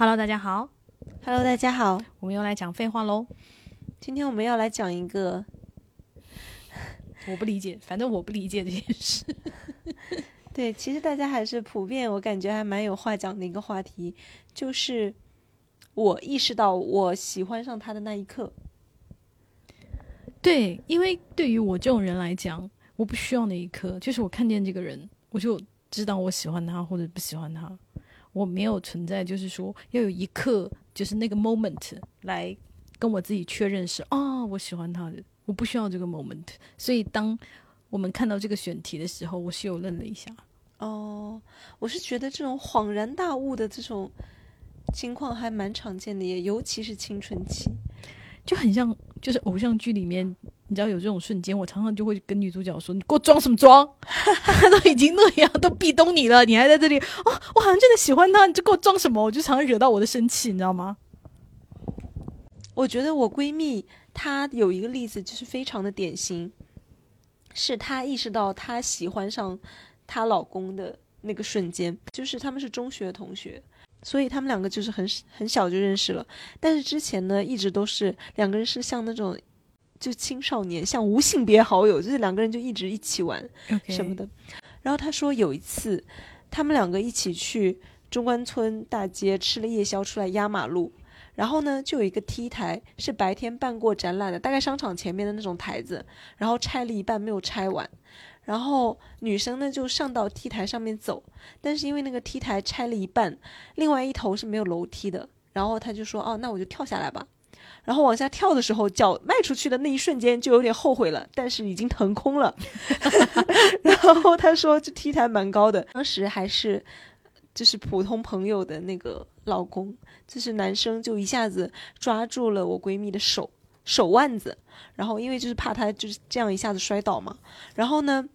Hello，大家好，Hello，大家好，我们又来讲废话喽。今天我们要来讲一个，我不理解，反正我不理解这件事。对，其实大家还是普遍，我感觉还蛮有话讲的一个话题，就是我意识到我喜欢上他的那一刻。对，因为对于我这种人来讲，我不需要那一刻，就是我看见这个人，我就知道我喜欢他或者不喜欢他。我没有存在，就是说要有一刻，就是那个 moment 来跟我自己确认是啊、我喜欢他的，我不需要这个 moment。所以当我们看到这个选题的时候，我是有愣了一下。哦，我是觉得这种恍然大悟的这种情况还蛮常见的，也尤其是青春期。就很像，就是偶像剧里面，你知道有这种瞬间，我常常就会跟女主角说：“你给我装什么装？他 都已经那样，都壁咚你了，你还在这里哦，我好像真的喜欢他，你就给我装什么？”我就常常惹到我的生气，你知道吗？我觉得我闺蜜她有一个例子，就是非常的典型，是她意识到她喜欢上她老公的那个瞬间，就是他们是中学同学，所以他们两个就是很很小就认识了，但是之前呢，一直都是两个人是像那种就青少年，像无性别好友，就是两个人就一直一起玩什么的。然后他说有一次，他们两个一起去中关村大街吃了夜宵，出来压马路。然后呢，就有一个 T 台是白天办过展览的，大概商场前面的那种台子，然后拆了一半没有拆完。然后女生呢就上到 T 台上面走，但是因为那个 T 台拆了一半，另外一头是没有楼梯的，然后她就说：“哦，那我就跳下来吧。”然后往下跳的时候，脚迈出去的那一瞬间就有点后悔了，但是已经腾空了。然后她说：“这 T 台蛮高的，当时还是就是普通朋友的那个老公。”就是男生就一下子抓住了我闺蜜的手手腕子，然后因为就是怕她就是这样一下子摔倒嘛，然后呢，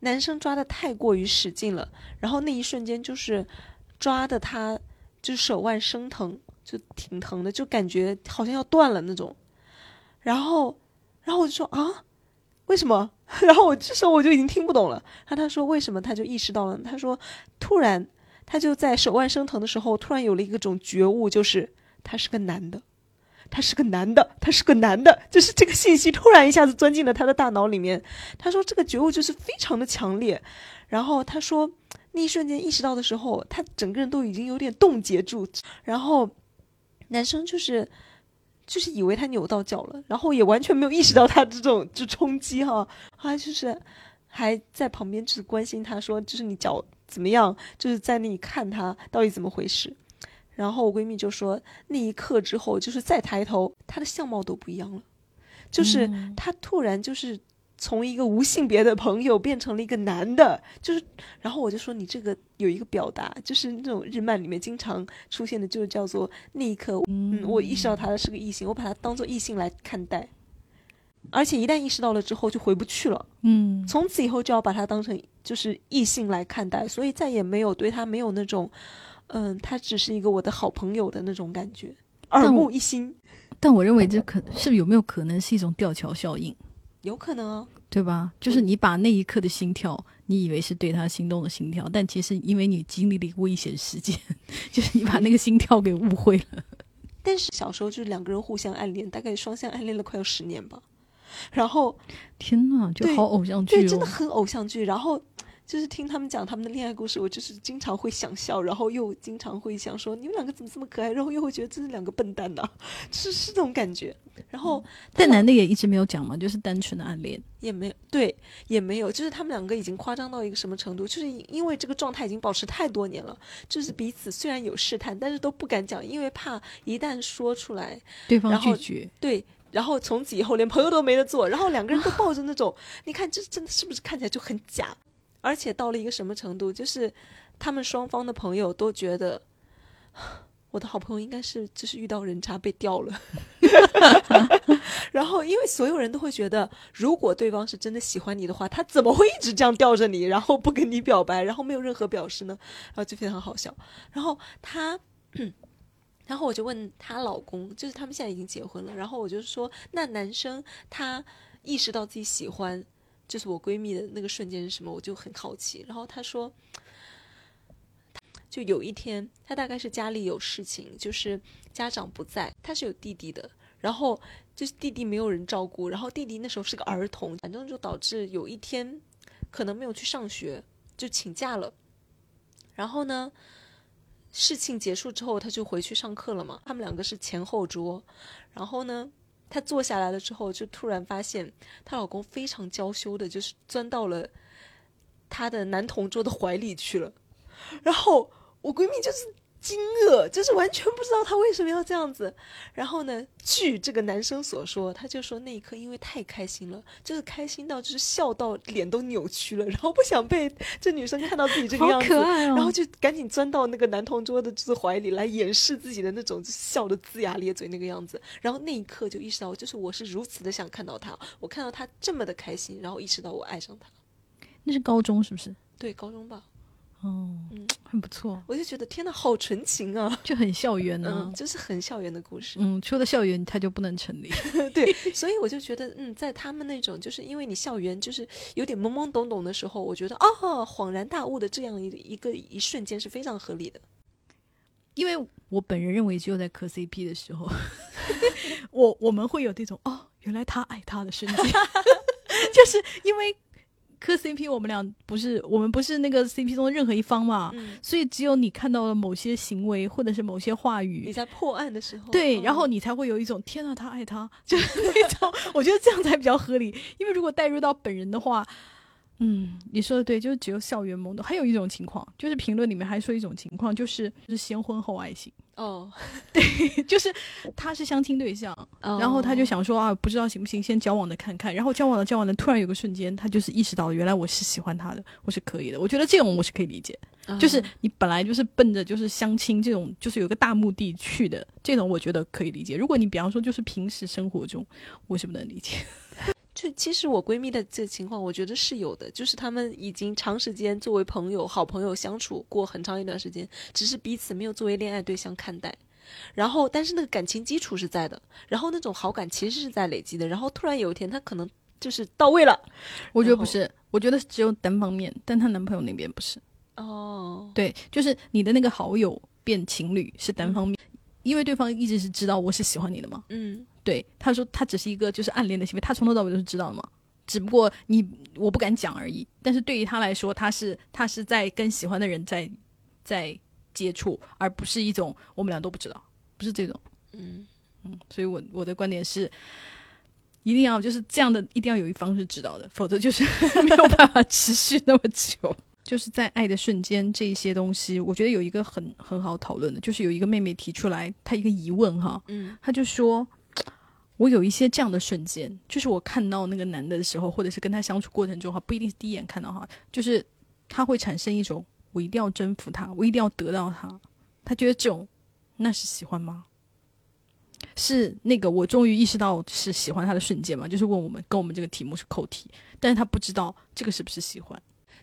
男生抓的太过于使劲了，然后那一瞬间就是抓的他就手腕生疼，就挺疼的，就感觉好像要断了那种，然后然后我就说啊，为什么？然后我这时候我就已经听不懂了，然后他说为什么？他就意识到了，他说突然。他就在手腕生疼的时候，突然有了一个种觉悟，就是他是个男的，他是个男的，他是个男的，就是这个信息突然一下子钻进了他的大脑里面。他说这个觉悟就是非常的强烈，然后他说那一瞬间意识到的时候，他整个人都已经有点冻结住，然后男生就是就是以为他扭到脚了，然后也完全没有意识到他这种就冲击哈，他就是还在旁边就是关心他说，就是你脚。怎么样？就是在那里看他到底怎么回事，然后我闺蜜就说，那一刻之后，就是再抬头，她的相貌都不一样了，就是她突然就是从一个无性别的朋友变成了一个男的，就是，然后我就说你这个有一个表达，就是那种日漫里面经常出现的，就是叫做那一刻，嗯，我意识到他是个异性，我把他当做异性来看待。而且一旦意识到了之后就回不去了，嗯，从此以后就要把他当成就是异性来看待，所以再也没有对他没有那种，嗯，他只是一个我的好朋友的那种感觉，耳目一新。但我认为这可是有没有可能是一种吊桥效应？有可能啊，对吧？就是你把那一刻的心跳，你以为是对他心动的心跳，但其实因为你经历了一个危险事件，就是你把那个心跳给误会了。但是小时候就是两个人互相暗恋，大概双向暗恋了快要十年吧。然后，天呐，就好偶像剧、哦，对，真的很偶像剧。然后就是听他们讲他们的恋爱故事，我就是经常会想笑，然后又经常会想说你们两个怎么这么可爱，然后又会觉得这是两个笨蛋呢、啊，就是是这种感觉。然后，但男的也一直没有讲嘛，就是单纯的暗恋，也没有，对，也没有，就是他们两个已经夸张到一个什么程度，就是因为这个状态已经保持太多年了，就是彼此虽然有试探，但是都不敢讲，因为怕一旦说出来，对方拒绝，对。然后从此以后连朋友都没得做，然后两个人都抱着那种，你看这真的是不是看起来就很假？而且到了一个什么程度，就是他们双方的朋友都觉得，我的好朋友应该是就是遇到人渣被吊了。然后因为所有人都会觉得，如果对方是真的喜欢你的话，他怎么会一直这样吊着你，然后不跟你表白，然后没有任何表示呢？然后就非常好笑。然后他。然后我就问她老公，就是他们现在已经结婚了。然后我就说，那男生他意识到自己喜欢，就是我闺蜜的那个瞬间是什么？我就很好奇。然后她说，就有一天，她大概是家里有事情，就是家长不在，她是有弟弟的，然后就是弟弟没有人照顾，然后弟弟那时候是个儿童，反正就导致有一天可能没有去上学，就请假了。然后呢，事情结束之后，他就回去上课了嘛。他们两个是前后桌，然后呢，她坐下来了之后，就突然发现她老公非常娇羞的，就是钻到了她的男同桌的怀里去了。然后我闺蜜就是惊愕，就是完全不知道他为什么要这样子。然后呢，据这个男生所说，他就说那一刻因为太开心了，就是开心到就是笑到脸都扭曲了，然后不想被这女生看到自己这个好样子，可爱哦。然后就赶紧钻到那个男同桌的就是怀里来掩饰自己的那种就笑的龇牙咧嘴那个样子。然后那一刻就意识到，就是我是如此的想看到他，我看到他这么的开心，然后意识到我爱上他。那是高中是不是？对，高中吧，哦，嗯很不错，我就觉得天呐，好纯情啊！就很校园呢、嗯，就是很校园的故事。嗯，除了校园，它就不能成立。对，所以我就觉得，嗯，在他们那种就是因为你校园就是有点懵懵懂懂的时候，我觉得哦，恍然大悟的这样一个一个一瞬间是非常合理的。因为我本人认为，只有在磕 CP 的时候，我我们会有这种哦，原来他爱他的瞬间，就是因为磕 CP，我们俩不是我们不是那个 CP 中的任何一方嘛，嗯，所以只有你看到了某些行为或者是某些话语你。在破案的时候，对，嗯然后你才会有一种天啊，他爱他，就是那种，我觉得这样才比较合理。因为如果带入到本人的话，嗯，你说的对，就是只有校园懵懂。还有一种情况，就是评论里面还说一种情况，就是就是先婚后爱情。哦，对 就是他是相亲对象，哦然后他就想说啊，不知道行不行，先交往的看看。然后交往的交往的，突然有个瞬间，他就是意识到，原来我是喜欢他的，我是可以的。我觉得这种我是可以理解，哦就是你本来就是奔着就是相亲这种，就是有个大目的去的，这种我觉得可以理解。如果你比方说就是平时生活中，我是不能理解。就其实我闺蜜的这情况，我觉得是有的，就是她们已经长时间作为朋友、好朋友相处过很长一段时间，只是彼此没有作为恋爱对象看待。然后，但是那个感情基础是在的，然后那种好感其实是在累积的。然后突然有一天，她可能就是到位了。我觉得不是，我觉得只有单方面，但她男朋友那边不是。哦，对，就是你的那个好友变情侣是单方面，因为对方一直是知道我是喜欢你的嘛。嗯对，他说他只是一个就是暗恋的行为，他从头到尾都是知道的嘛，只不过你我不敢讲而已。但是对于他来说，他是他是在跟喜欢的人在在接触，而不是一种我们俩都不知道，不是这种。嗯嗯，所以我我的观点是，一定要就是这样的，一定要有一方是知道的，否则就是 没有办法持续那么久。就是在爱的瞬间，这一些东西，我觉得有一个很很好讨论的，就是有一个妹妹提出来，她一个疑问哈，嗯她就说，我有一些这样的瞬间，就是我看到那个男的的时候，或者是跟他相处过程中哈，不一定是第一眼看到哈，就是他会产生一种我一定要征服他，我一定要得到他，他觉得这种那是喜欢吗？是那个我终于意识到是喜欢他的瞬间嘛？就是问我们跟我们这个题目是扣题，但是他不知道这个是不是喜欢。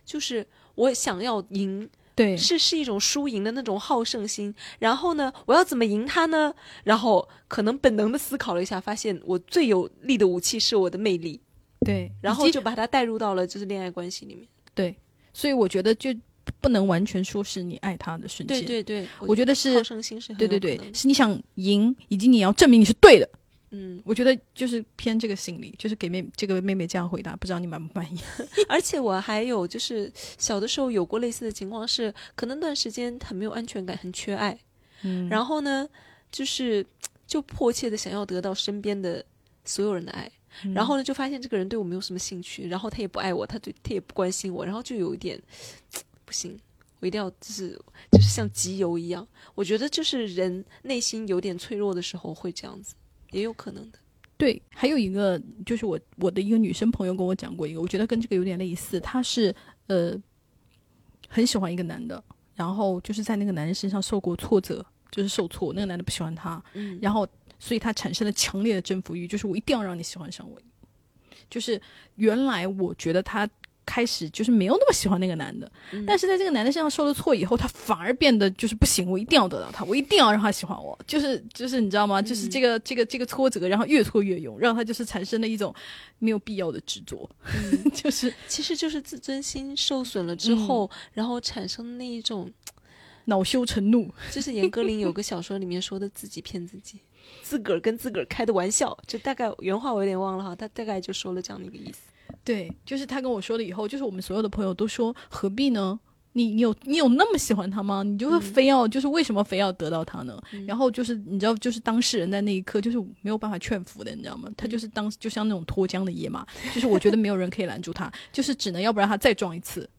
就是我想要赢，对，是是一种输赢的那种好胜心。然后呢，我要怎么赢他呢？然后可能本能的思考了一下，发现我最有力的武器是我的魅力，对，然后就把它带入到了就是恋爱关系里面。对，所以我觉得就不能完全说是你爱他的瞬间。对对对，我觉得是好胜心是很对对对，是你想赢，以及你要证明你是对的。嗯，我觉得就是偏这个心理，就是给妹这个妹妹这样回答，不知道你满不满意？而且我还有就是小的时候有过类似的情况是，可能那段时间很没有安全感，很缺爱，嗯，然后呢，就是就迫切的想要得到身边的所有人的爱。嗯然后呢，就发现这个人对我没有什么兴趣，然后他也不爱我，他对他也不关心我，然后就有一点 不行，我一定要就是就是像集邮一样。我觉得就是人内心有点脆弱的时候会这样子，也有可能的。对，还有一个就是我我的一个女生朋友跟我讲过一个，我觉得跟这个有点类似。她是呃很喜欢一个男的，然后就是在那个男人身上受过挫折，就是受挫，那个男的不喜欢她，嗯，然后所以她产生了强烈的征服欲，就是我一定要让你喜欢上我。就是原来我觉得她开始就是没有那么喜欢那个男的，嗯。但是在这个男的身上受了挫以后，他反而变得就是不行，我一定要得到他，我一定要让他喜欢我，就是就是你知道吗？就是这个这个这个挫折，然后越挫越勇，让他就是产生了一种没有必要的执着，嗯。就是其实就是自尊心受损了之后，然后产生那一种恼羞成怒。就是严歌苓有个小说里面说的自己骗自己，自个儿跟自个儿开的玩笑，就大概原话我有点忘了哈，他大概就说了这样的一个意思。对，就是他跟我说了以后，就是我们所有的朋友都说何必呢？你你有你有那么喜欢他吗？你就会非要就是为什么非要得到他呢？然后就是你知道，就是当事人在那一刻就是没有办法劝服的，你知道吗？他就是当就像那种脱缰的野马，就是我觉得没有人可以拦住他，就是只能要不然他再撞一次，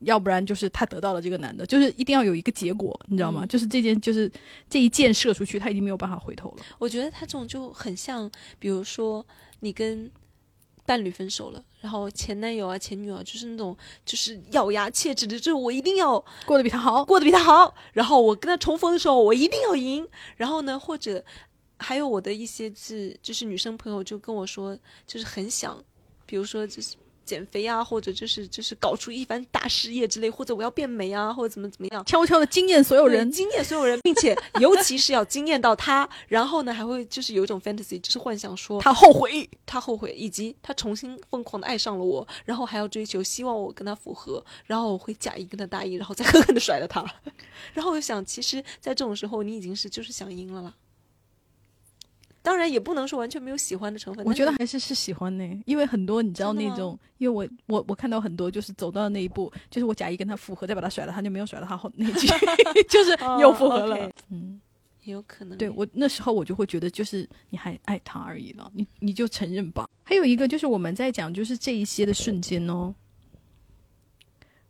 要不然就是他得到了这个男的，就是一定要有一个结果，你知道吗？就是这件就是这一箭射出去，他已经没有办法回头了。我觉得他这种就很像，比如说你跟。伴侣分手了，然后前男友啊、前女友就是那种就是咬牙切齿的，就是我一定要过得比他好，过得比他好。然后我跟他重逢的时候，我一定要赢。然后呢，或者还有我的一些是就是女生朋友就跟我说，就是很想，比如说就是。减肥啊，或者就是就是搞出一番大事业之类，或者我要变美啊，或者怎么怎么样，悄悄的惊艳所有人，惊艳所有人，并且尤其是要惊艳到他，然后呢还会就是有一种 fantasy，就是幻想说他后悔，他后悔，以及他重新疯狂的爱上了我，然后还要追求，希望我跟他复合，然后我会假意跟他答应，然后再狠狠的甩了他，然后我就想，其实，在这种时候，你已经是就是想赢了啦。当然也不能说完全没有喜欢的成分，我觉得还是是喜欢呢，因为很多你知道那种，因为我我我看到很多就是走到那一步，就是我假意跟他复合，再把他甩了，他就没有甩了他后那句，就是又复合了，嗯，也有可能。对我那时候我就会觉得，就是你还爱他而已了，你你就承认吧。还有一个就是我们在讲，就是这一些的瞬间哦，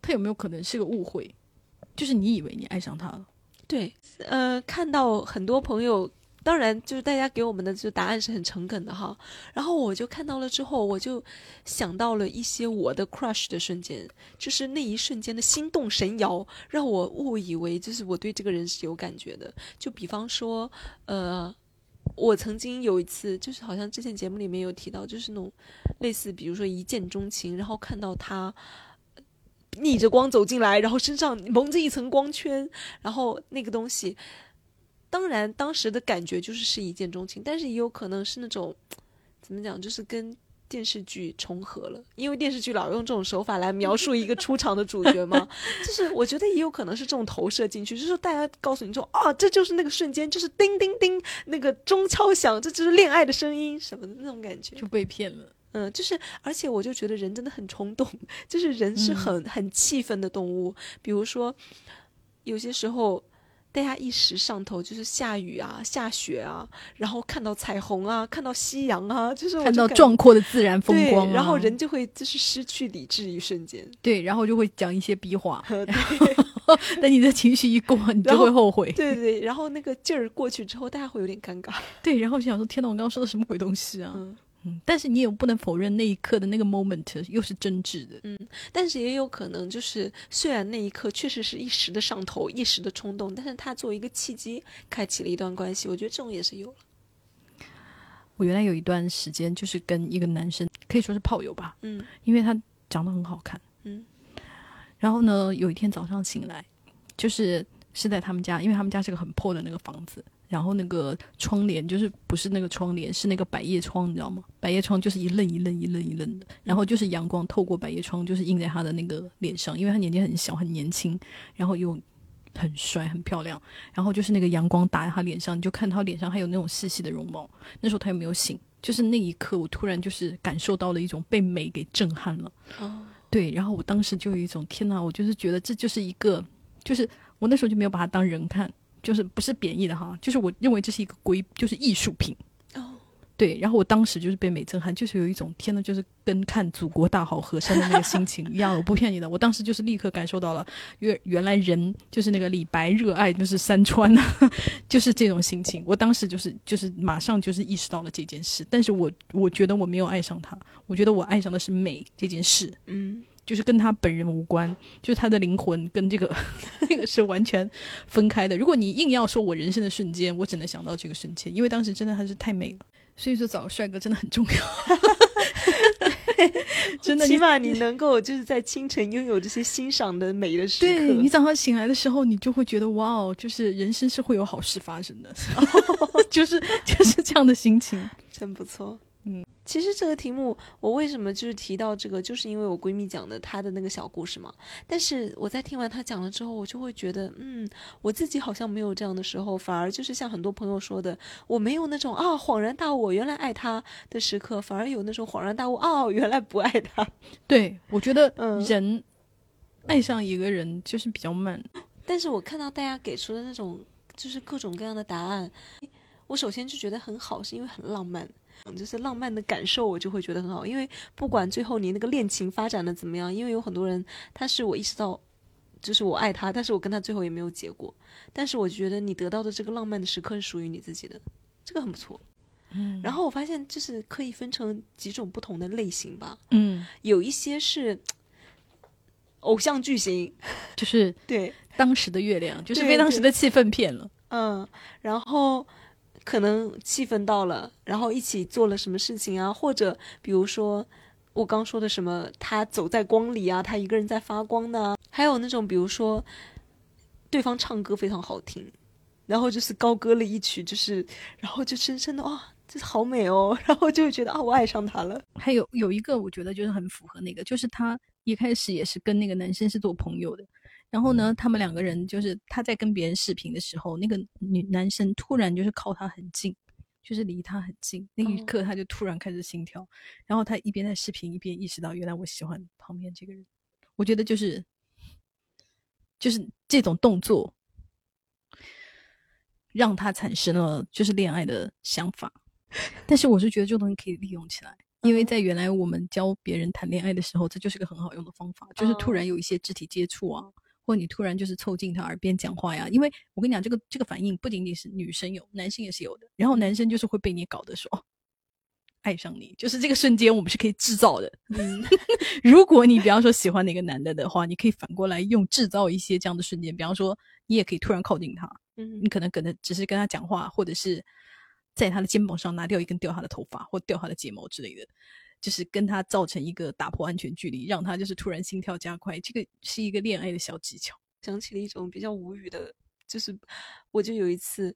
他有没有可能是个误会？就是你以为你爱上他了？对，呃，看到很多朋友。当然，就是大家给我们的就答案是很诚恳的哈。然后我就看到了之后，我就想到了一些我的 crush 的瞬间，就是那一瞬间的心动神摇，让我误以为就是我对这个人是有感觉的。就比方说，呃，我曾经有一次，就是好像之前节目里面有提到，就是那种类似，比如说一见钟情，然后看到他逆着光走进来，然后身上蒙着一层光圈，然后那个东西。当然，当时的感觉就是是一见钟情，但是也有可能是那种，怎么讲，就是跟电视剧重合了，因为电视剧老用这种手法来描述一个出场的主角嘛。就是我觉得也有可能是这种投射进去，就是大家告诉你说，啊，这就是那个瞬间，就是叮叮叮，那个钟敲响，这就是恋爱的声音什么的那种感觉，就被骗了。嗯，就是，而且我就觉得人真的很冲动，就是人是很很气愤的动物，比如说有些时候。大家一时上头，就是下雨啊，下雪啊，然后看到彩虹啊，看到夕阳啊，就是看到壮阔的自然风光，然后人就会就是失去理智一瞬间，对，然后就会讲一些逼话，等你的情绪一过，你就会后悔，对对，然后那个劲儿过去之后，大家会有点尴尬，对，然后就想说，天呐，我刚刚说的什么鬼东西啊？嗯，但是你也不能否认那一刻的那个 moment 又是真挚的。嗯，但是也有可能就是，虽然那一刻确实是一时的上头、一时的冲动，但是他作为一个契机，开启了一段关系。我觉得这种也是有了。我原来有一段时间就是跟一个男生可以说是炮友吧。嗯，因为他长得很好看。嗯，然后呢，有一天早上醒来，就是是在他们家，因为他们家是个很破的那个房子。然后那个窗帘就是不是那个窗帘，是那个百叶窗，你知道吗？百叶窗就是一愣一愣一愣一愣的，然后就是阳光透过百叶窗，就是映在他的那个脸上，因为他年纪很小，很年轻，然后又很帅，很漂亮。然后就是那个阳光打在他脸上，你就看他脸上还有那种细细的绒毛。那时候他又没有醒，就是那一刻，我突然就是感受到了一种被美给震撼了。哦，对，然后我当时就有一种天呐，我就是觉得这就是一个，就是我那时候就没有把他当人看。就是不是贬义的哈，就是我认为这是一个规，就是艺术品哦。对，然后我当时就是被美震撼，就是有一种天呐，就是跟看祖国大好河山的那个心情一样。我不骗你的，我当时就是立刻感受到了，原原来人就是那个李白热爱就是山川，就是这种心情。我当时就是就是马上就是意识到了这件事，但是我我觉得我没有爱上他，我觉得我爱上的是美这件事。嗯。就是跟他本人无关，就是他的灵魂跟这个 那个是完全分开的。如果你硬要说我人生的瞬间，我只能想到这个瞬间，因为当时真的还是太美了。所以说找帅哥真的很重要，真的。起码你能够就是在清晨拥有这些欣赏的美的时刻。对你早上醒来的时候，你就会觉得哇哦，就是人生是会有好事发生的，就是就是这样的心情，真不错。嗯。其实这个题目，我为什么就是提到这个，就是因为我闺蜜讲的她的那个小故事嘛。但是我在听完她讲了之后，我就会觉得，嗯，我自己好像没有这样的时候，反而就是像很多朋友说的，我没有那种啊恍然大悟，原来爱他的时刻，反而有那种恍然大悟，哦，原来不爱他。对，我觉得嗯人爱上一个人就是比较慢。但是我看到大家给出的那种就是各种各样的答案，我首先就觉得很好，是因为很浪漫。就是浪漫的感受，我就会觉得很好。因为不管最后你那个恋情发展的怎么样，因为有很多人，他是我意识到，就是我爱他，但是我跟他最后也没有结果。但是我觉得你得到的这个浪漫的时刻是属于你自己的，这个很不错。嗯然后我发现就是可以分成几种不同的类型吧，嗯，有一些是偶像剧型，就是对，当时的月亮，就是被当时的气氛骗了。嗯，然后可能气氛到了，然后一起做了什么事情啊，或者比如说我刚说的什么，他走在光里啊，他一个人在发光呢，还有那种比如说对方唱歌非常好听，然后就是高歌了一曲，就是然后就深深的哇，这好美哦，然后就觉得啊，我爱上他了。还有有一个我觉得就是很符合那个，就是他一开始也是跟那个男生是做朋友的，然后呢，他们两个人就是他在跟别人视频的时候，那个女男生突然就是靠他很近，就是离他很近，那一哦。刻他就突然开始心跳，然后他一边在视频一边意识到，原来我喜欢旁边这个人。我觉得就是就是这种动作，让他产生了就是恋爱的想法。但是我是觉得这个东西可以利用起来，因为在原来我们教别人谈恋爱的时候，这就是个很好用的方法，就是突然有一些肢体接触啊，或你突然就是凑近他耳边讲话呀。因为我跟你讲，这个这个反应不仅仅是女生有，男生也是有的。然后男生就是会被你搞得说。哦爱上你，就是这个瞬间，我们是可以制造的。嗯，如果你比方说喜欢哪个男的的话，你可以反过来用制造一些这样的瞬间，比方说你也可以突然靠近他，嗯你可能可能只是跟他讲话，或者是在他的肩膀上拿掉一根掉他的头发或掉他的睫毛之类的，就是跟他造成一个打破安全距离，让他就是突然心跳加快。这个是一个恋爱的小技巧。想起了一种比较无语的，就是我就有一次，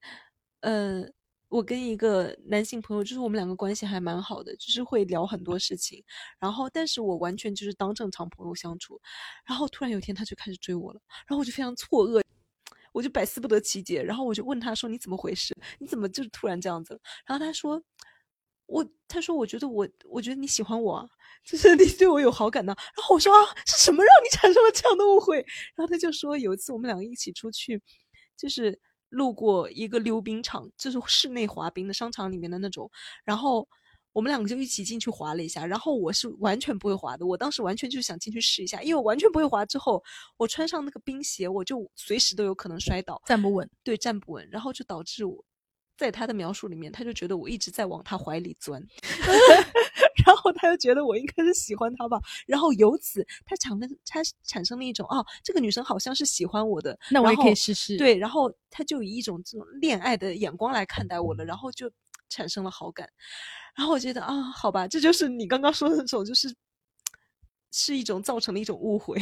呃，我跟一个男性朋友，就是我们两个关系还蛮好的，就是会聊很多事情，然后但是我完全就是当正常朋友相处，然后突然有一天他就开始追我了，然后我就非常错愕。我就百思不得其解，然后我就问他说：“你怎么回事？你怎么就突然这样子？”然后他说：“我，他说我觉得我，我觉得你喜欢我啊，就是你对我有好感呢。”然后我说：“啊，是什么让你产生了这样的误会？”然后他就说有一次我们两个一起出去，就是路过一个溜冰场，就是室内滑冰的商场里面的那种，然后我们两个就一起进去滑了一下。然后我是完全不会滑的，我当时完全就是想进去试一下，因为我完全不会滑。之后我穿上那个冰鞋，我就随时都有可能摔倒，站不稳，对，站不稳，然后就导致我。在他的描述里面，他就觉得我一直在往他怀里钻，然后他就觉得我应该是喜欢他吧，然后由此他产生他产生了一种哦，这个女生好像是喜欢我的，那我也可以试试。，对，然后他就以一种这种恋爱的眼光来看待我了，然后就产生了好感。然后我觉得啊，好吧，这就是你刚刚说的那种，就是是一种造成了一种误会。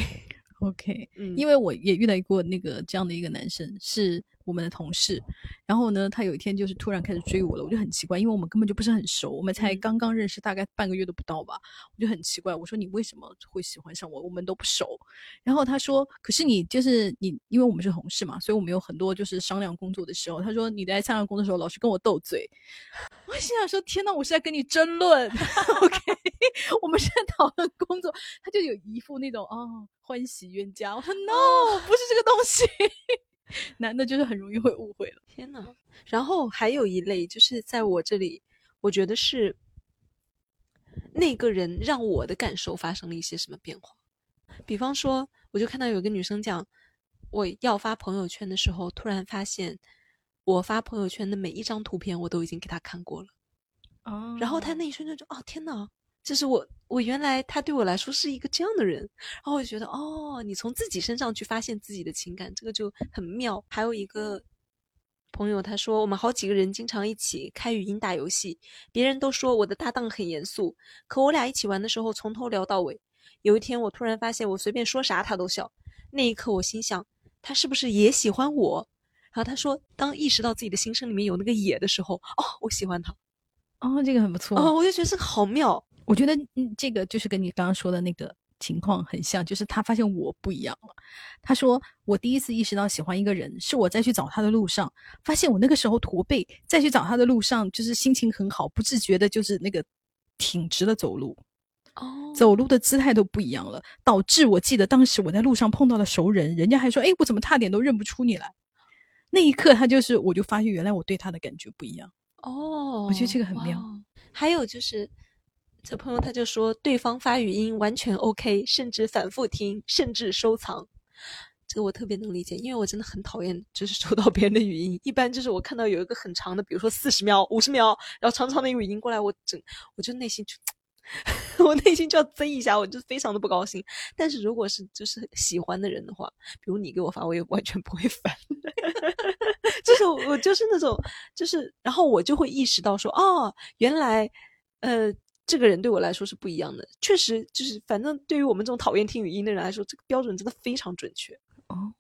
OK，嗯，因为我也遇到过那个这样的一个男生，是我们的同事。然后呢，他有一天就是突然开始追我了，我就很奇怪，因为我们根本就不是很熟，我们才嗯刚刚认识，大概半个月都不到吧。我就很奇怪，我说你为什么会喜欢上我？我们都不熟。然后他说，可是你就是你，因为我们是同事嘛，所以我们有很多就是商量工作的时候。他说你在商量工作的时候老是跟我斗嘴，我心想说天呐，我是在跟你争论，OK，我们是在讨论工作。他就有一副那种哦欢喜冤家。我说 no，、不是这个东西。男的就是很容易会误会了。天呐，然后还有一类就是在我这里，我觉得是那个人让我的感受发生了一些什么变化。比方说，我就看到有个女生讲，我要发朋友圈的时候，突然发现我发朋友圈的每一张图片我都已经给她看过了。哦然后他那一瞬间就哦天呐，这是我我原来他对我来说是一个这样的人，然后我就觉得哦，你从自己身上去发现自己的情感，这个就很妙。还有一个朋友他说，我们好几个人经常一起开语音打游戏，别人都说我的搭档很严肃，可我俩一起玩的时候从头聊到尾。有一天我突然发现我随便说啥他都笑，那一刻我心想他是不是也喜欢我？然后他说，当意识到自己的心声里面有那个野的时候，哦，我喜欢他。哦，这个很不错哦，我就觉得这个好妙。我觉得嗯，这个就是跟你刚刚说的那个情况很像，就是他发现我不一样了。他说我第一次意识到喜欢一个人，是我在去找他的路上，发现我那个时候驼背，再去找他的路上，就是心情很好，不自觉的就是那个挺直了走路，哦，走路的姿态都不一样了，导致我记得当时我在路上碰到了熟人，人家还说，哎，我怎么差点都认不出你来。那一刻，他就是我就发现原来我对他的感觉不一样。哦，我觉得这个很妙。还有就是，这朋友他就说，对方发语音完全 OK，甚至反复听，甚至收藏。这个我特别能理解，因为我真的很讨厌就是 收到别人的语音。一般就是我看到有一个很长的，比如说四十秒、五十秒，然后长长的语音过来，我整我就内心就。我内心就要增一下，我就非常的不高兴。但是如果是就是喜欢的人的话，比如你给我发，我也完全不会烦。就是我就是那种，就是然后我就会意识到说，哦，原来，呃，这个人对我来说是不一样的。确实，就是反正对于我们这种讨厌听语音的人来说，这个标准真的非常准确。哦，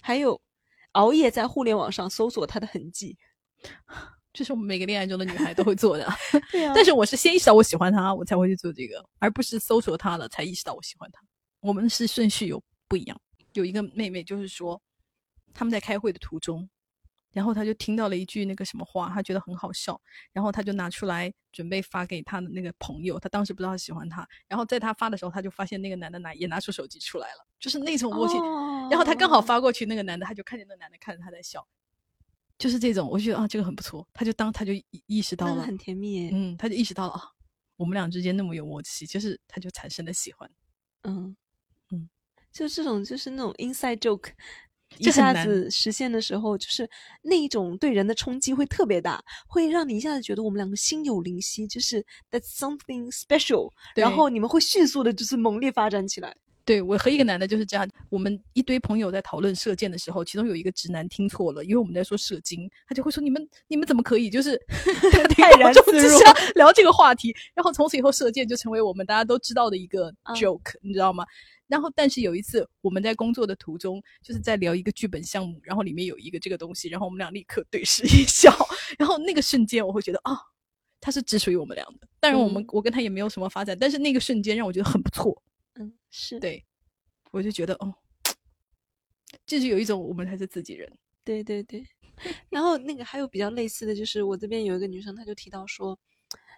还有，熬夜在互联网上搜索他的痕迹，这是我们每个恋爱中的女孩都会做的。对啊但是我是先意识到我喜欢他，我才会去做这个，而不是搜索他了才意识到我喜欢他。我们是顺序有不一样。有一个妹妹就是说，他们在开会的途中，然后他就听到了一句那个什么话，他觉得很好笑，然后他就拿出来准备发给他的那个朋友。他当时不知道他喜欢他，然后在他发的时候，他就发现那个男的拿也拿出手机出来了，就是那种默契。哦然后他刚好发过去，那个男的他就看见那个男的看着他在笑，就是这种，我觉得啊，这个很不错。他就当他就意意识到了，那个很甜蜜。嗯，他就意识到了啊，我们俩之间那么有默契，就是他就产生了喜欢。嗯嗯，就这种就是那种 inside joke，一这下子实现的时候，就是那一种对人的冲击会特别大，会让你一下子觉得我们两个心有灵犀，就是 that's something special，然后你们会迅速的就是猛烈发展起来。对我和一个男的就是这样，我们一堆朋友在讨论射箭的时候，其中有一个直男听错了，因为我们在说射精，他就会说你们你们怎么可以就是 泰然就自若聊这个话题，然后从此以后射箭就成为我们大家都知道的一个嗯 joke，、你知道吗？然后，但是有一次我们在工作的途中，就是在聊一个剧本项目，然后里面有一个这个东西，然后我们俩立刻对视一笑，然后那个瞬间我会觉得啊，他是只属于我们俩的。当然，我们、嗯我跟他也没有什么发展，但是那个瞬间让我觉得很不错。嗯，是对，我就觉得哦，就是有一种我们才是自己人。对对对，然后那个还有比较类似的就是，我这边有一个女生，她就提到说，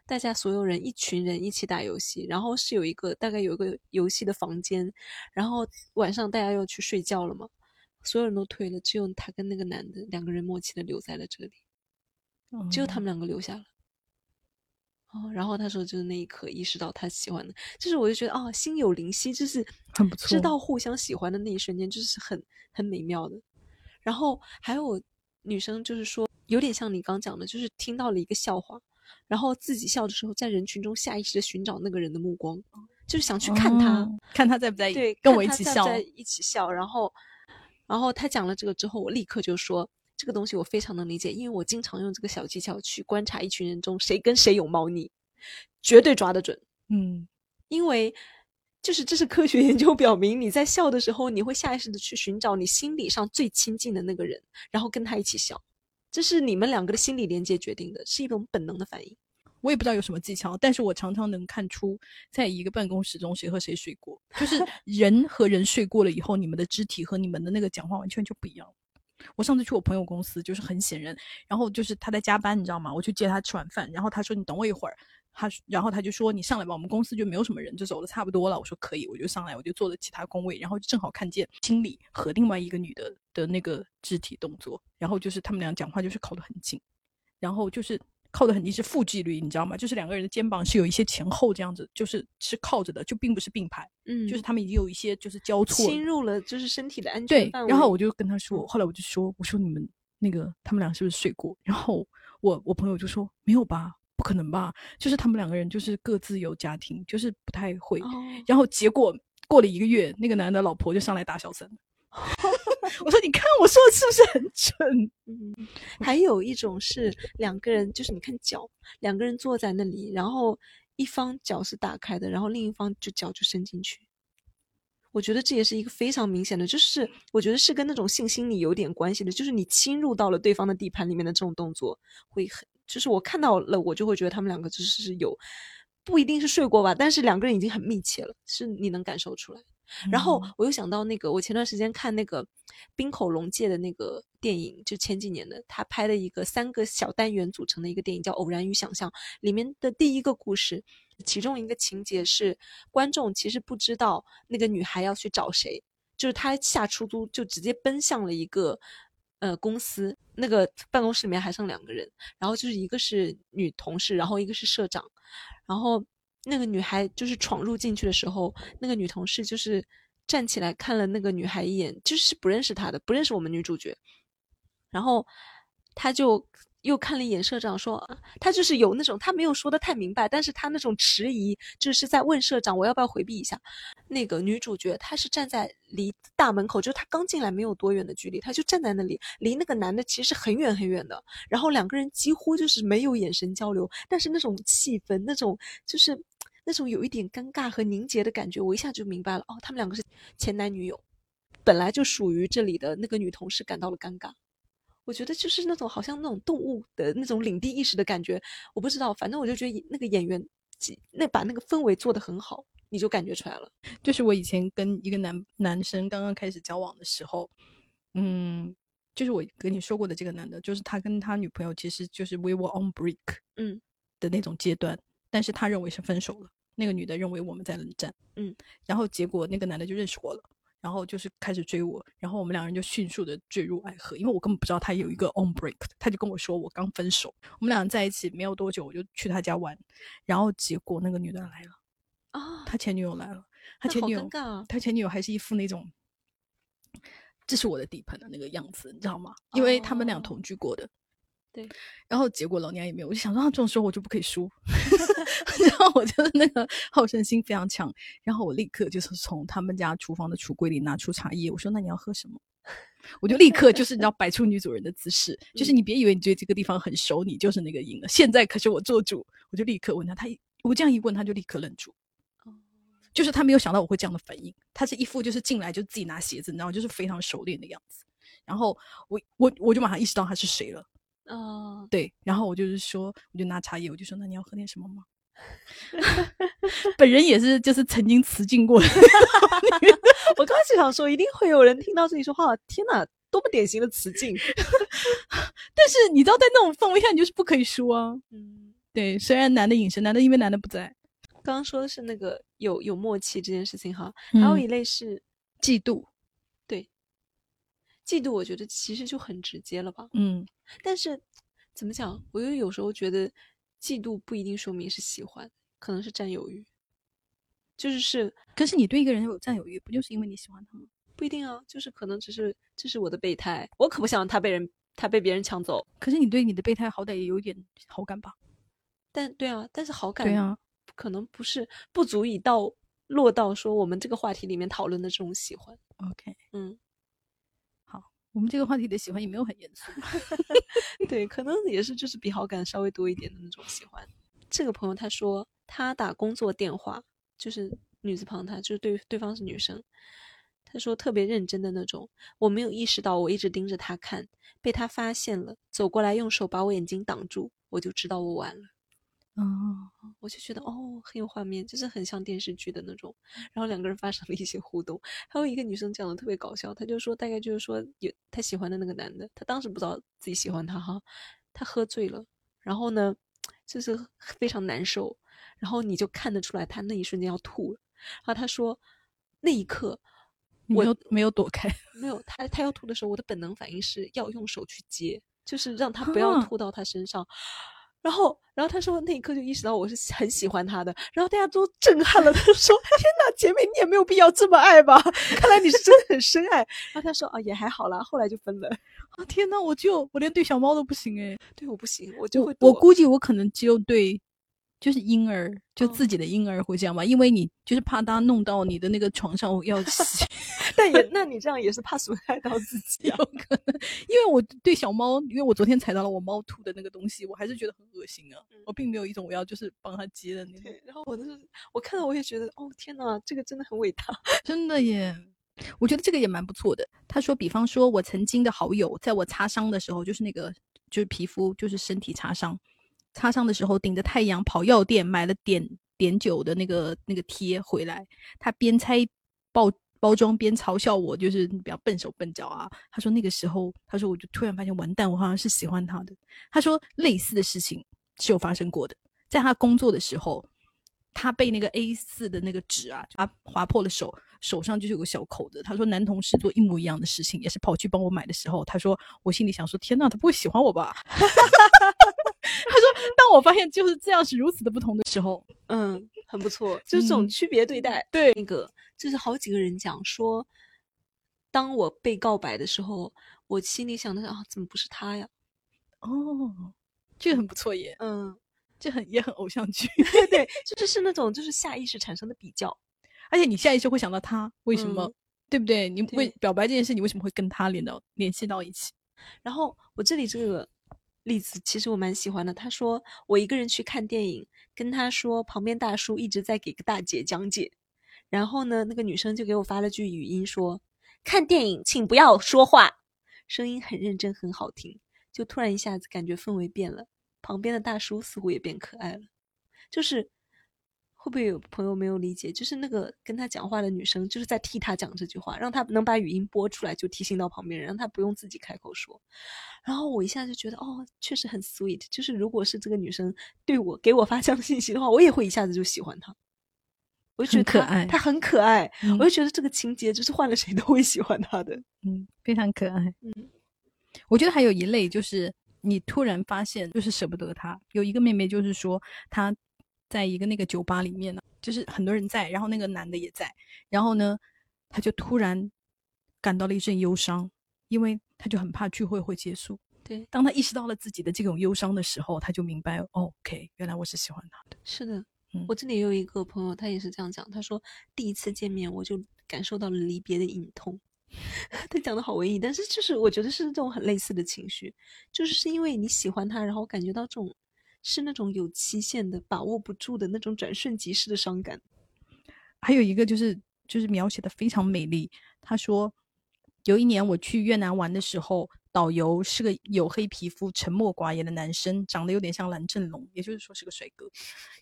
大家所有人一群人一起打游戏，然后是有一个大概有一个游戏的房间，然后晚上大家要去睡觉了嘛，所有人都退了，只有他跟那个男的两个人默契的留在了这里，只有他们两个留下了。哦，然后他说，就是那一刻意识到他喜欢的，就是我就觉得哦，心有灵犀，就是很不错知道互相喜欢的那一瞬间，就是很很美妙的。然后还有女生就是说，有点像你刚讲的，就是听到了一个笑话，然后自己笑的时候，在人群中下意识的寻找那个人的目光，就是想去看他，哦看他在不在意，对，跟我一起笑。在在一起笑。然后，然后他讲了这个之后，我立刻就说。这个东西我非常能理解，因为我经常用这个小技巧去观察一群人中谁跟谁有猫腻，绝对抓得准。嗯，因为就是这是科学研究表明，你在笑的时候，你会下意识的去寻找你心理上最亲近的那个人，然后跟他一起笑，这是你们两个的心理连接决定的，是一种本能的反应。我也不知道有什么技巧，但是我常常能看出，在一个办公室中谁和谁睡过，就是 人和人睡过了以后，你们的肢体和你们的那个讲话完全就不一样。我上次去我朋友公司，就是很显然，然后就是他在加班，你知道吗？我去接他吃晚饭，然后他说你等我一会儿，他然后他就说你上来吧，我们公司就没有什么人，就走的差不多了。我说可以，我就上来，我就坐了其他工位，然后正好看见经理和另外一个女的的那个肢体动作，然后就是他们俩讲话就是靠得很近，然后就是。靠的很近是负距离，你知道吗？就是两个人的肩膀是有一些前后这样子，就是是靠着的，就并不是并排，嗯就是他们已经有一些就是交错侵入了就是身体的安全对。然后我就跟他说，后来我就说，我说你们那个他们俩是不是睡过？然后我我朋友就说没有吧，不可能吧，就是他们两个人就是各自有家庭，就是不太会。哦，然后结果过了一个月，那个男的老婆就上来打小三。我说你看我说的是不是很准？嗯，还有一种是两个人，就是你看脚，两个人坐在那里，然后一方脚是打开的，然后另一方就脚就伸进去。我觉得这也是一个非常明显的，就是我觉得是跟那种性心理有点关系的，就是你侵入到了对方的地盘里面的这种动作，会很就是我看到了，我就会觉得他们两个就是有不一定是睡过吧，但是两个人已经很密切了，是你能感受出来。然后嗯我又想到那个，我前段时间看那个冰口龙介的那个电影，就前几年的，他拍的一个三个小单元组成的一个电影，叫《偶然与想象》。里面的第一个故事，其中一个情节是观众其实不知道那个女孩要去找谁，就是她下出租就直接奔向了一个呃公司，那个办公室里面还剩两个人，然后就是一个是女同事，然后一个是社长，然后那个女孩就是闯入进去的时候，那个女同事就是站起来看了那个女孩一眼，就是不认识她的，不认识我们女主角，然后她就又看了一眼社长，说，她就是有那种她没有说的太明白，但是她那种迟疑，就是在问社长我要不要回避一下。那个女主角她是站在离大门口，就是她刚进来没有多远的距离，她就站在那里，离那个男的其实很远很远的。然后两个人几乎就是没有眼神交流，但是那种气氛，那种就是那种有一点尴尬和凝结的感觉，我一下就明白了，哦，他们两个是前男女友，本来就属于这里的那个女同事感到了尴尬。我觉得就是那种好像那种动物的那种领地意识的感觉，我不知道，反正我就觉得那个演员那把那个氛围做得很好，你就感觉出来了。就是我以前跟一个男男生刚刚开始交往的时候，嗯，就是我跟你说过的这个男的，就是他跟他女朋友其实就是 we were on break，嗯的那种阶段，但是他认为是分手了，那个女的认为我们在冷战，嗯，然后结果那个男的就认识我了。然后就是开始追我，然后我们两人就迅速的坠入爱河，因为我根本不知道他有一个 on break，他就跟我说我刚分手，我们俩在一起没有多久，我就去他家玩，然后结果那个女的来了，啊，他前女友来了，他前女友尴尬啊。他前女友还是一副那种，这是我的底盘的那个样子，你知道吗？因为他们俩哦同居过的。对，然后结果老娘也没有，我就想说，啊这种时候我就不可以输，然后我就是那个好胜心非常强，然后我立刻就是从他们家厨房的橱柜里拿出茶叶，我说那你要喝什么？我就立刻就是你知道摆出女主人的姿势，就是你别以为你对这个地方很熟，你就是那个赢了。现在可是我做主，我就立刻问他，他一我这样一问，他就立刻愣住。就是他没有想到我会这样的反应，他是一副就是进来就自己拿鞋子，你知道吗，就是非常熟练的样子。然后我我我就马上意识到他是谁了，啊，对，然后我就是说，我就拿茶叶，我就说，那你要喝点什么吗？本人也是就是曾经辞境过的，我刚才就想说，一定会有人听到这里说话，天哪，多么典型的辞境。但是你知道在那种氛围下，你就是不可以输啊。嗯，对，虽然男的隐身，男的因为男的不在，刚刚说的是那个有有默契这件事情哈，嗯还有一类是嫉妒，嫉妒，我觉得其实就很直接了吧。嗯但是怎么讲，我又有时候觉得嫉妒不一定说明是喜欢，可能是占有欲，就是是可是你对一个人有占有欲，不就是因为你喜欢他吗？不一定啊，就是可能只是这是我的备胎，我可不想他被人他被别人抢走。可是你对你的备胎好歹也有点好感吧？但对啊，但是好感对啊，可能不是不足以到落到说我们这个话题里面讨论的这种喜欢。OK，嗯，我们这个话题的喜欢也没有很严肃。对，可能也是就是比好感稍微多一点的那种喜欢。这个朋友他说他打工作电话，就是女字旁他，就是对对方是女生。他说特别认真的那种，我没有意识到我一直盯着他看，被他发现了，走过来用手把我眼睛挡住，我就知道我完了。哦，我就觉得哦，很有画面，就是很像电视剧的那种。然后两个人发生了一些互动，还有一个女生讲的特别搞笑，她就说大概就是说有她喜欢的那个男的，她当时不知道自己喜欢他哈，他喝醉了，然后呢就是非常难受，然后你就看得出来他那一瞬间要吐了。然后他说那一刻我又没有没有躲开，没有他他要吐的时候，我的本能反应是要用手去接，就是让他不要啊吐到他身上。然后，然后他说那一刻就意识到我是很喜欢他的，然后大家都震撼了。他说：“天哪，姐妹，你也没有必要这么爱吧？看来你是真的很深爱。”然后他说：“啊，也还好啦。”后来就分了。啊天呐，我就我连对小猫都不行哎、对，我不行，我就会躲我估计我可能只有对，就是婴儿，就哦自己的婴儿会这样吧，因为你就是怕他弄到你的那个床上要洗，但也，那你这样也是怕损害到自 己有啊。可能，因为我对小猫，因为我昨天踩到了我猫吐的那个东西，我还是觉得很恶心啊，我并没有一种我要就是帮它接的那种，对，然后我就是我看到我也觉得，哦天哪，这个真的很伟大。真的耶。我觉得这个也蛮不错的。他说，比方说我曾经的好友，在我擦伤的时候，就是那个就是皮肤就是身体擦伤，擦伤的时候顶着太阳跑药店买了碘碘酒的那个那个贴回来，他边拆包包装边嘲笑我，就是比较笨手笨脚啊。他说那个时候，他说我就突然发现完蛋，我好像是喜欢他的。他说类似的事情是有发生过的，在他工作的时候，他被那个 A 四的那个纸啊，啊划破了手，手上就是有个小口子。他说男同事做一模一样的事情，也是跑去帮我买的时候，他说我心里想说天呐，他不会喜欢我吧？他说当我发现就是这样是如此的不同的时候，嗯，很不错，就是这种嗯区别对待。对那个就是好几个人讲说，当我被告白的时候，我心里想的是啊，怎么不是他呀？哦，这个很不错耶，嗯，这很也很偶像剧，对对，就是是那种就是下意识产生的比较。而且你下意识会想到他，为什么？嗯对不对？你为对表白这件事，你为什么会跟他连到联系到一起？然后我这里这个例子其实我蛮喜欢的。他说我一个人去看电影，跟他说旁边大叔一直在给个大姐讲解，然后呢，那个女生就给我发了句语音说：“看电影请不要说话。”声音很认真，很好听。就突然一下子感觉氛围变了，旁边的大叔似乎也变可爱了。就是会不会有朋友没有理解？就是那个跟他讲话的女生，就是在替他讲这句话，让他能把语音播出来，就提醒到旁边人，让他不用自己开口说。然后我一下就觉得，哦，确实很 sweet。就是如果是这个女生对我给我发这样信息的话，我也会一下子就喜欢她。我就觉得很可爱她很可爱，嗯我就觉得这个情节就是换了谁都会喜欢她的。嗯，非常可爱。嗯，我觉得还有一类就是你突然发现就是舍不得他。有一个妹妹就是说她在一个那个酒吧里面呢，就是很多人在，然后那个男的也在，然后呢，他就突然感到了一阵忧伤，因为他就很怕聚会会结束。对，当他意识到了自己的这种忧伤的时候，他就明白、哦、，OK，原来我是喜欢他的。是的嗯，我这里也有一个朋友，他也是这样讲。他说第一次见面我就感受到了离别的隐痛。他讲的好文艺，但是就是我觉得是这种很类似的情绪，就是是因为你喜欢他，然后感觉到这种是那种有期限的、把握不住的那种转瞬即逝的伤感。还有一个就是就是描写的非常美丽。他说，有一年我去越南玩的时候，导游是个黝黑皮肤、沉默寡言的男生，长得有点像蓝正龙，也就是说是个帅哥。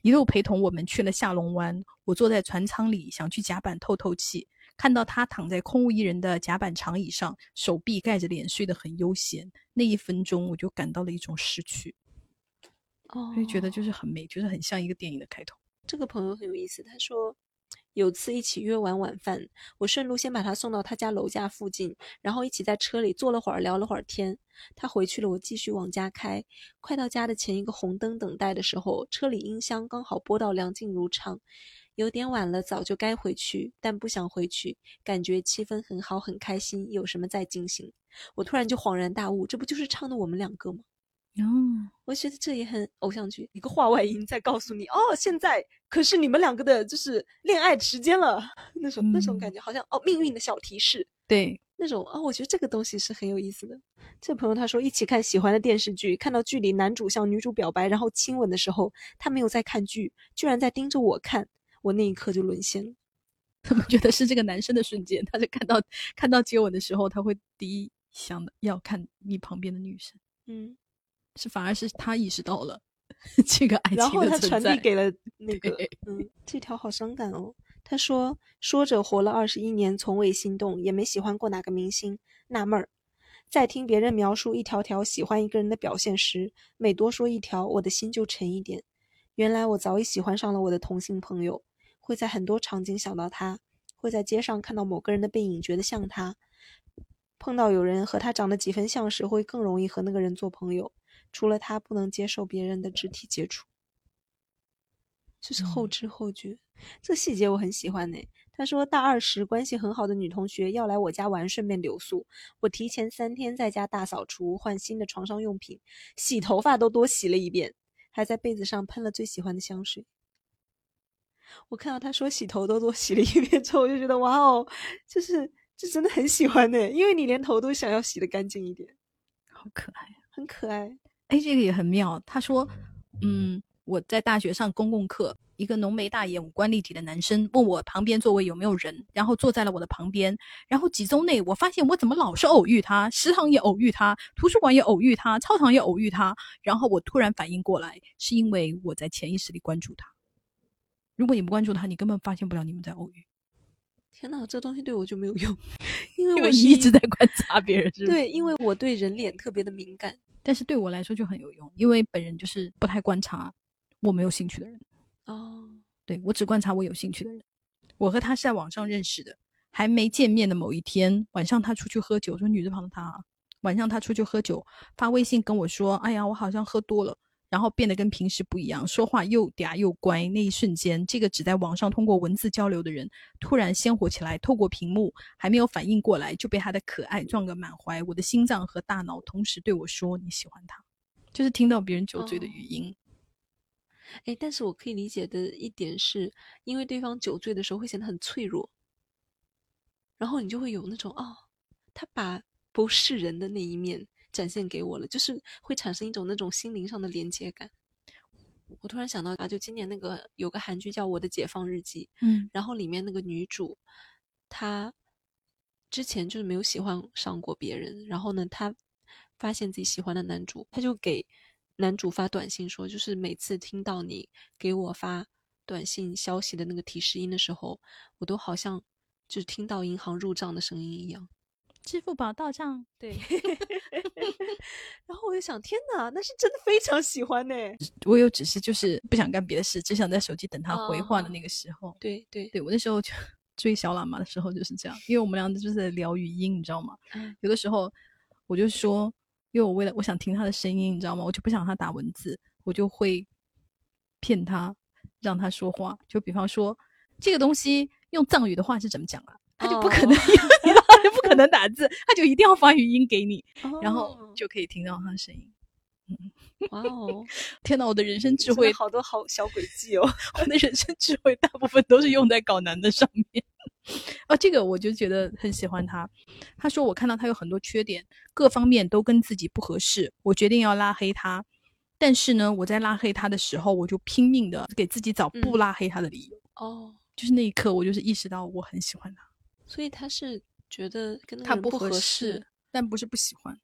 一路陪同我们去了下龙湾。我坐在船舱里，想去甲板透透气，看到他躺在空无一人的甲板长椅上，手臂盖着脸，睡得很悠闲。那一分钟，我就感到了一种失去，所以觉得就是很美，就是很像一个电影的开头。这个朋友很有意思，他说有次一起约完晚饭，我顺路先把他送到他家楼下附近，然后一起在车里坐了会儿，聊了会儿天。他回去了，我继续往家开。快到家的前一个红灯等待的时候，车里音箱刚好播到梁静茹唱。有点晚了，早就该回去，但不想回去，感觉气氛很好，很开心，有什么在进行。我突然就恍然大悟，这不就是唱的我们两个吗？哦，我觉得这也很偶像剧，一个话外音在告诉你，哦，现在可是你们两个的就是恋爱时间了，那种那种感觉，好像哦，命运的小提示，对，那种哦，我觉得这个东西是很有意思的。这朋友他说，一起看喜欢的电视剧，看到剧里男主向女主表白，然后亲吻的时候，他没有在看剧，居然在盯着我看，我那一刻就沦陷了。他们觉得是这个男生的瞬间，他就看到看到接吻的时候，他会第一想的要看你旁边的女生，嗯，是反而是他意识到了 这个爱情然后他传递。给了那个，嗯，这条好伤感哦。他说：“说着活了二十一年，从未心动，也没喜欢过哪个明星，纳闷儿。在听别人描述一条条喜欢一个人的表现时，每多说一条，我的心就沉一点。原来我早已喜欢上了我的同性朋友，会在很多场景想到他，会在街上看到某个人的背影，觉得像他。碰到有人和他长得几分像时，会更容易和那个人做朋友。除了他，不能接受别人的肢体接触。”就是后嗯知后觉，这个细节我很喜欢呢。他说，大二时关系很好的女同学要来我家玩，顺便留宿。我提前三天在家大扫除，换新的床上用品，洗头发都多洗了一遍，还在被子上喷了最喜欢的香水。我看到他说洗头都多洗了一遍之后，我就觉得哇哦，就是这真的很喜欢呢，因为你连头都想要洗的干净一点，好可爱啊！很可爱。哎，这个也很妙。他说，嗯，我在大学上公共课，一个浓眉大眼、五官立体的男生问我旁边座位有没有人，然后坐在了我的旁边。然后几周内，我发现我怎么老是偶遇他，食堂也偶遇他，图书馆也偶遇他，操场也偶遇他。然后我突然反应过来，是因为我在潜意识里关注他。如果你不关注他，你根本发现不了你们在偶遇。天哪，这东西对我就没有用，因为因为我一直在观察别人，是是对，因为我对人脸特别的敏感。但是对我来说就很有用，因为本人就是不太观察我没有兴趣的人。哦，对我只观察我有兴趣的人。我和他是在网上认识的，还没见面的某一天晚上，他出去喝酒，说女字旁的他啊，晚上他出去喝酒，发微信跟我说：“哎呀，我好像喝多了。”然后变得跟平时不一样，说话又嗲又乖。那一瞬间，这个只在网上通过文字交流的人，突然鲜活起来，透过屏幕，还没有反应过来，就被他的可爱撞个满怀。我的心脏和大脑同时对我说：“你喜欢他。”就是听到别人酒醉的语音。哎，但是我可以理解的一点是，因为对方酒醉的时候会显得很脆弱，然后你就会有那种哦，他把不是人的那一面展现给我了，就是会产生一种那种心灵上的连接感。我突然想到啊，就今年那个有个韩剧叫《我的解放日记》，嗯然后里面那个女主，她之前就是没有喜欢上过别人，然后呢，她发现自己喜欢的男主，她就给男主发短信说，就是每次听到你给我发短信消息的那个提示音的时候，我都好像就是听到银行入账的声音一样。支付宝到账。对，然后我就想，天哪，那是真的非常喜欢呢。我有只是就是不想干别的事，只想在手机等他回话的哦那个时候。对对，对我那时候就追小喇嘛的时候就是这样，因为我们俩就是在聊语音，你知道吗？嗯有的时候我就说，因为我为了我想听他的声音，你知道吗？我就不想他打文字，我就会骗他，让他说话。就比方说，这个东西用藏语的话是怎么讲啊？他就不可能，哦你知道，他就不可能打字，他就一定要发语音给你，然后哦就可以听到他的声音。哇哦，天呐，我的人生智慧好多好小诡计哦。我的人生智慧大部分都是用在搞男的上面。哦，这个我就觉得很喜欢他。他说我看到他有很多缺点，各方面都跟自己不合适，我决定要拉黑他。但是呢，我在拉黑他的时候，我就拼命的给自己找不嗯拉黑他的理由。哦，就是那一刻，我就是意识到我很喜欢他，所以他是觉得跟他不合适，但不是不喜欢。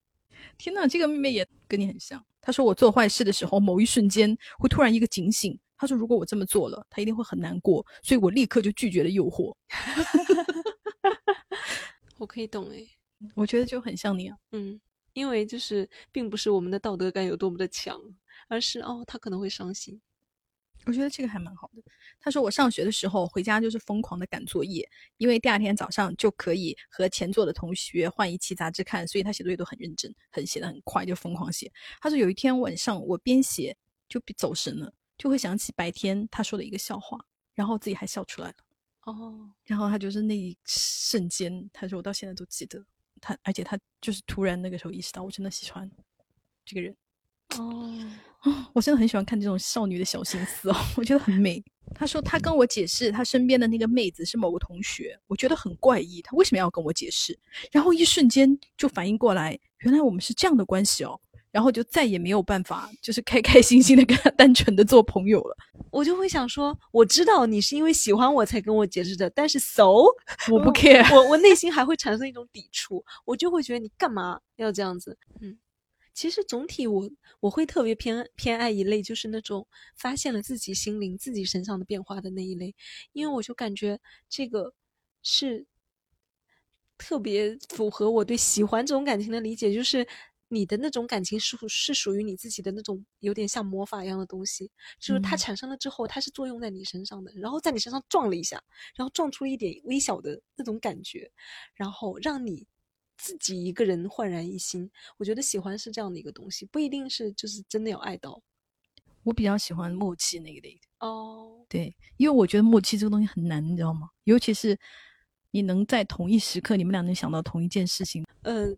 天呐，这个妹妹也跟你很像。她说我做坏事的时候，某一瞬间会突然一个警醒。她说如果我这么做了，她一定会很难过，所以我立刻就拒绝了诱惑。我可以懂诶。我觉得就很像你啊。嗯，因为就是并不是我们的道德感有多么的强，而是哦，他可能会伤心。我觉得这个还蛮好的。他说我上学的时候回家就是疯狂的赶作业，因为第二天早上就可以和前座的同学换一期杂志看，所以他写作业都很认真，很写的很快，就疯狂写。他说有一天晚上我边写就走神了，就会想起白天他说的一个笑话，然后自己还笑出来了。哦，然后他就是那一瞬间，他说我到现在都记得他，而且他就是突然那个时候意识到我真的喜欢这个人。哦，哦，我真的很喜欢看这种少女的小心思哦，我觉得很美。他说他跟我解释，他身边的那个妹子是某个同学，我觉得很怪异，他为什么要跟我解释？然后一瞬间就反应过来，原来我们是这样的关系哦，然后就再也没有办法，就是开开心心的跟他 单纯的做朋友了。我就会想说，我知道你是因为喜欢我才跟我解释的，但是 so 我不 care，我我内心还会产生一种抵触，我就会觉得你干嘛要这样子？嗯，其实总体我我会特别偏偏爱一类，就是那种发现了自己心灵、自己身上的变化的那一类，因为我就感觉这个是特别符合我对喜欢这种感情的理解，就是你的那种感情是是属于你自己的那种有点像魔法一样的东西，就是它嗯。产生了之后，它是作用在你身上的，然后在你身上撞了一下，然后撞出了一点微小的那种感觉，然后让你自己一个人焕然一新。我觉得喜欢是这样的一个东西，不一定是就是真的要爱到我比较喜欢默契那一类的。哦。对，因为我觉得默契这个东西很难，你知道吗？尤其是你能在同一时刻，你们俩能想到同一件事情。嗯，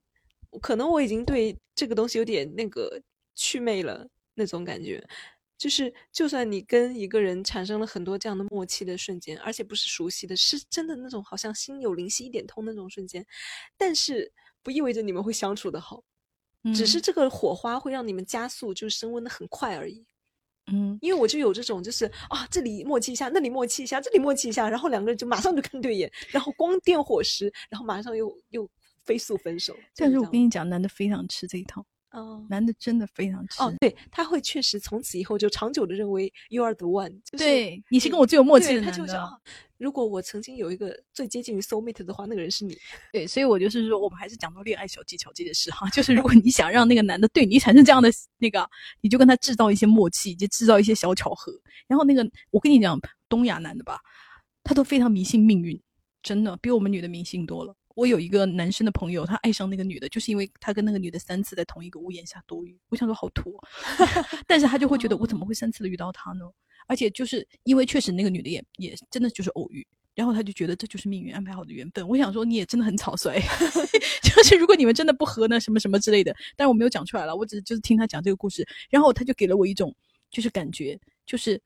可能我已经对这个东西有点那个祛魅了那种感觉。就是，就算你跟一个人产生了很多这样的默契的瞬间，而且不是熟悉的，是真的那种好像心有灵犀一点通那种瞬间，但是不意味着你们会相处的好，只是嗯这个火花会让你们加速，就是升温的很快而已。嗯，因为我就有这种，就是啊，这里默契一下，那里默契一下，这里默契一下，然后两个人就马上就看对眼，然后光电火石，然后马上又又飞速分手。但是我跟你讲，男的非常吃这一套，哦男的真的非常吃。哦，对，他会确实从此以后就长久的认为 you are the one，就是对，你是跟我最有默契的男的。他就想，啊如果我曾经有一个最接近于 soul mate 的话，那个人是你。对，所以我就是说，我们还是讲到恋爱小技巧这件事哈，就是如果你想让那个男的对你产生这样的那个，你就跟他制造一些默契，就制造一些小巧合。然后那个，我跟你讲，东亚男的吧，他都非常迷信命运，真的比我们女的迷信多了。我有一个男生的朋友，他爱上那个女的，就是因为他跟那个女的三次在同一个屋檐下躲雨。我想说好土、但是他就会觉得我怎么会三次的遇到他呢？而且就是因为确实那个女的也也真的就是偶遇，然后他就觉得这就是命运安排好的缘分。我想说你也真的很草率，就是如果你们真的不合呢，什么什么之类的，但是我没有讲出来了，我只是就是听他讲这个故事，然后他就给了我一种就是感觉，就是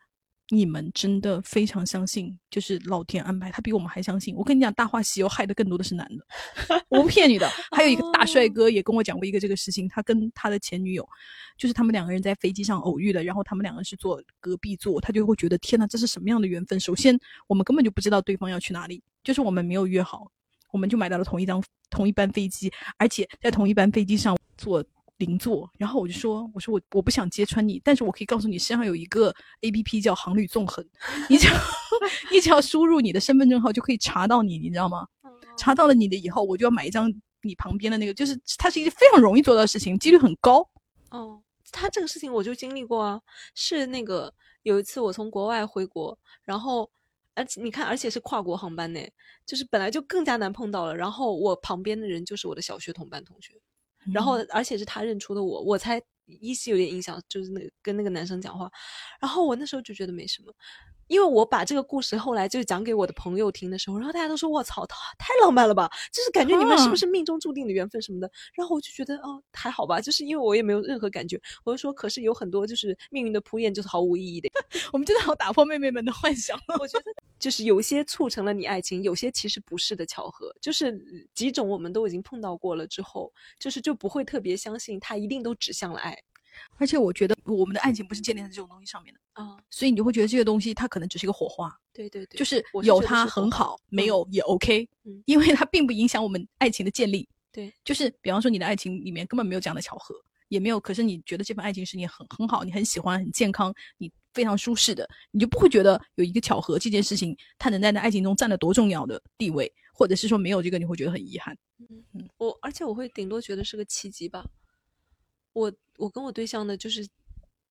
你们真的非常相信，就是老天安排，他比我们还相信。我跟你讲，《大话西游》害的更多的是男的，我不骗你的。还有一个大帅哥也跟我讲过一个这个事情，他跟他的前女友，就是他们两个人在飞机上偶遇了，然后他们两个人是坐隔壁座，他就会觉得天呐，这是什么样的缘分？首先，我们根本就不知道对方要去哪里，就是我们没有约好，我们就买到了同一张同一班飞机，而且在同一班飞机上坐邻座。然后我就说，我说我我不想揭穿你，但是我可以告诉你，身上有一个 A P P 叫航旅纵横，你只要 你只要输入你的身份证号就可以查到你，你知道吗？查到了你的以后，我就要买一张你旁边的那个，就是它是一个非常容易做到的事情，几率很高。哦，他这个事情我就经历过啊，是那个有一次我从国外回国，然后而且你看，而且是跨国航班呢，就是本来就更加难碰到了。然后我旁边的人就是我的小学同班同学，然后而且是他认出的我，我才依稀有点印象，就是那个跟那个男生讲话，然后我那时候就觉得没什么。因为我把这个故事后来就讲给我的朋友听的时候，然后大家都说：“我操，太太浪漫了吧！”就是感觉你们是不是命中注定的缘分什么的。然后我就觉得哦，还好吧，就是因为我也没有任何感觉。我就说，可是有很多就是命运的铺垫就是毫无意义的。我们真的好打破妹妹们的幻想。我觉得就是有些促成了你爱情，有些其实不是的巧合。就是几种我们都已经碰到过了之后，就是就不会特别相信它一定都指向了爱。而且我觉得我们的爱情不是建立在这种东西上面的啊，所以你就会觉得这个东西它可能只是一个火花，对对对，就是有它很好，没嗯有也 OK，嗯因为它并不影响我们爱情的建立。对，就是比方说你的爱情里面根本没有这样的巧合，也没有，可是你觉得这份爱情是你很很好，你很喜欢，很健康，你非常舒适的，你就不会觉得有一个巧合这件事情它能在那爱情中占了多重要的地位，或者是说没有这个你会觉得很遗憾。嗯我而且我会顶多觉得是个契机吧。我我跟我对象呢就是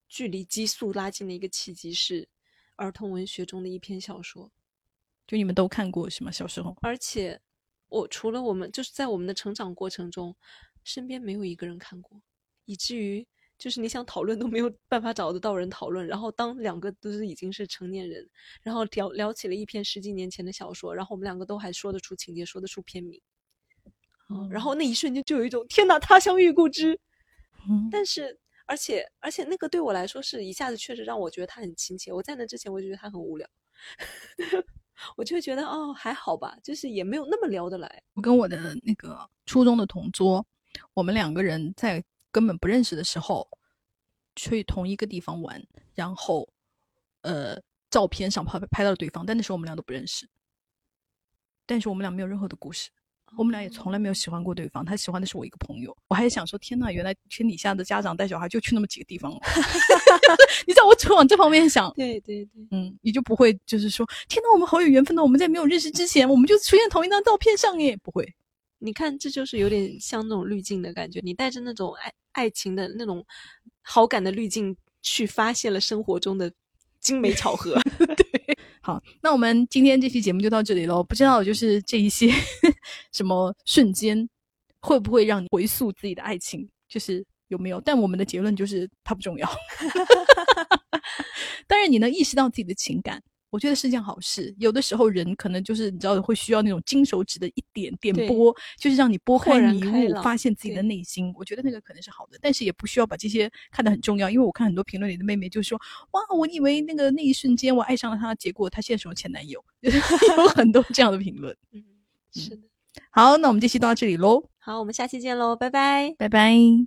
距离激素拉近的一个契机是儿童文学中的一篇小说，就你们都看过是吗？小时候，而且我除了我们就是在我们的成长过程中，身边没有一个人看过，以至于就是你想讨论都没有办法找得到人讨论。然后当两个都是已经是成年人，然后聊聊起了一篇十几年前的小说，然后我们两个都还说得出情节，说得出片名。哦然后那一瞬间就有一种天哪，他乡遇故知。嗯但是，而且而且那个对我来说是一下子确实让我觉得他很亲切。我在那之前我就觉得他很无聊，我就会觉得哦还好吧，就是也没有那么聊得来。我跟我的那个初中的同桌，我们两个人在根本不认识的时候，去同一个地方玩，然后呃，照片上拍拍到了对方，但那时候我们俩都不认识，但是我们俩没有任何的故事。我们俩也从来没有喜欢过对方，他喜欢的是我一个朋友。我还想说，天呐，原来天底下的家长带小孩就去那么几个地方了。你知道，我只会往这方面想，对对对，嗯，你就不会就是说，天呐，我们好有缘分呢，我们在没有认识之前，我们就出现同一张照片上耶，不会。你看这就是有点像那种滤镜的感觉，你带着那种爱爱情的那种好感的滤镜去发现了生活中的精美巧合。好，那我们今天这期节目就到这里喽。不知道就是这一些 什么瞬间，会不会让你回溯自己的爱情？就是有没有？但我们的结论就是它不重要。当然，你能意识到自己的情感，我觉得是件好事。有的时候人可能就是你知道会需要那种金手指的一点点对拨，就是让你拨开迷雾，发现自己的对内心。我觉得那个可能是好的，但是也不需要把这些看得很重要。因为我看很多评论里的妹妹就说：“哇，我以为那个那一瞬间我爱上了他，结果他现在是我前男友。”有很多这样的评论。嗯，是的。好，那我们这期到这里喽，好，我们下期见喽，拜拜。拜拜。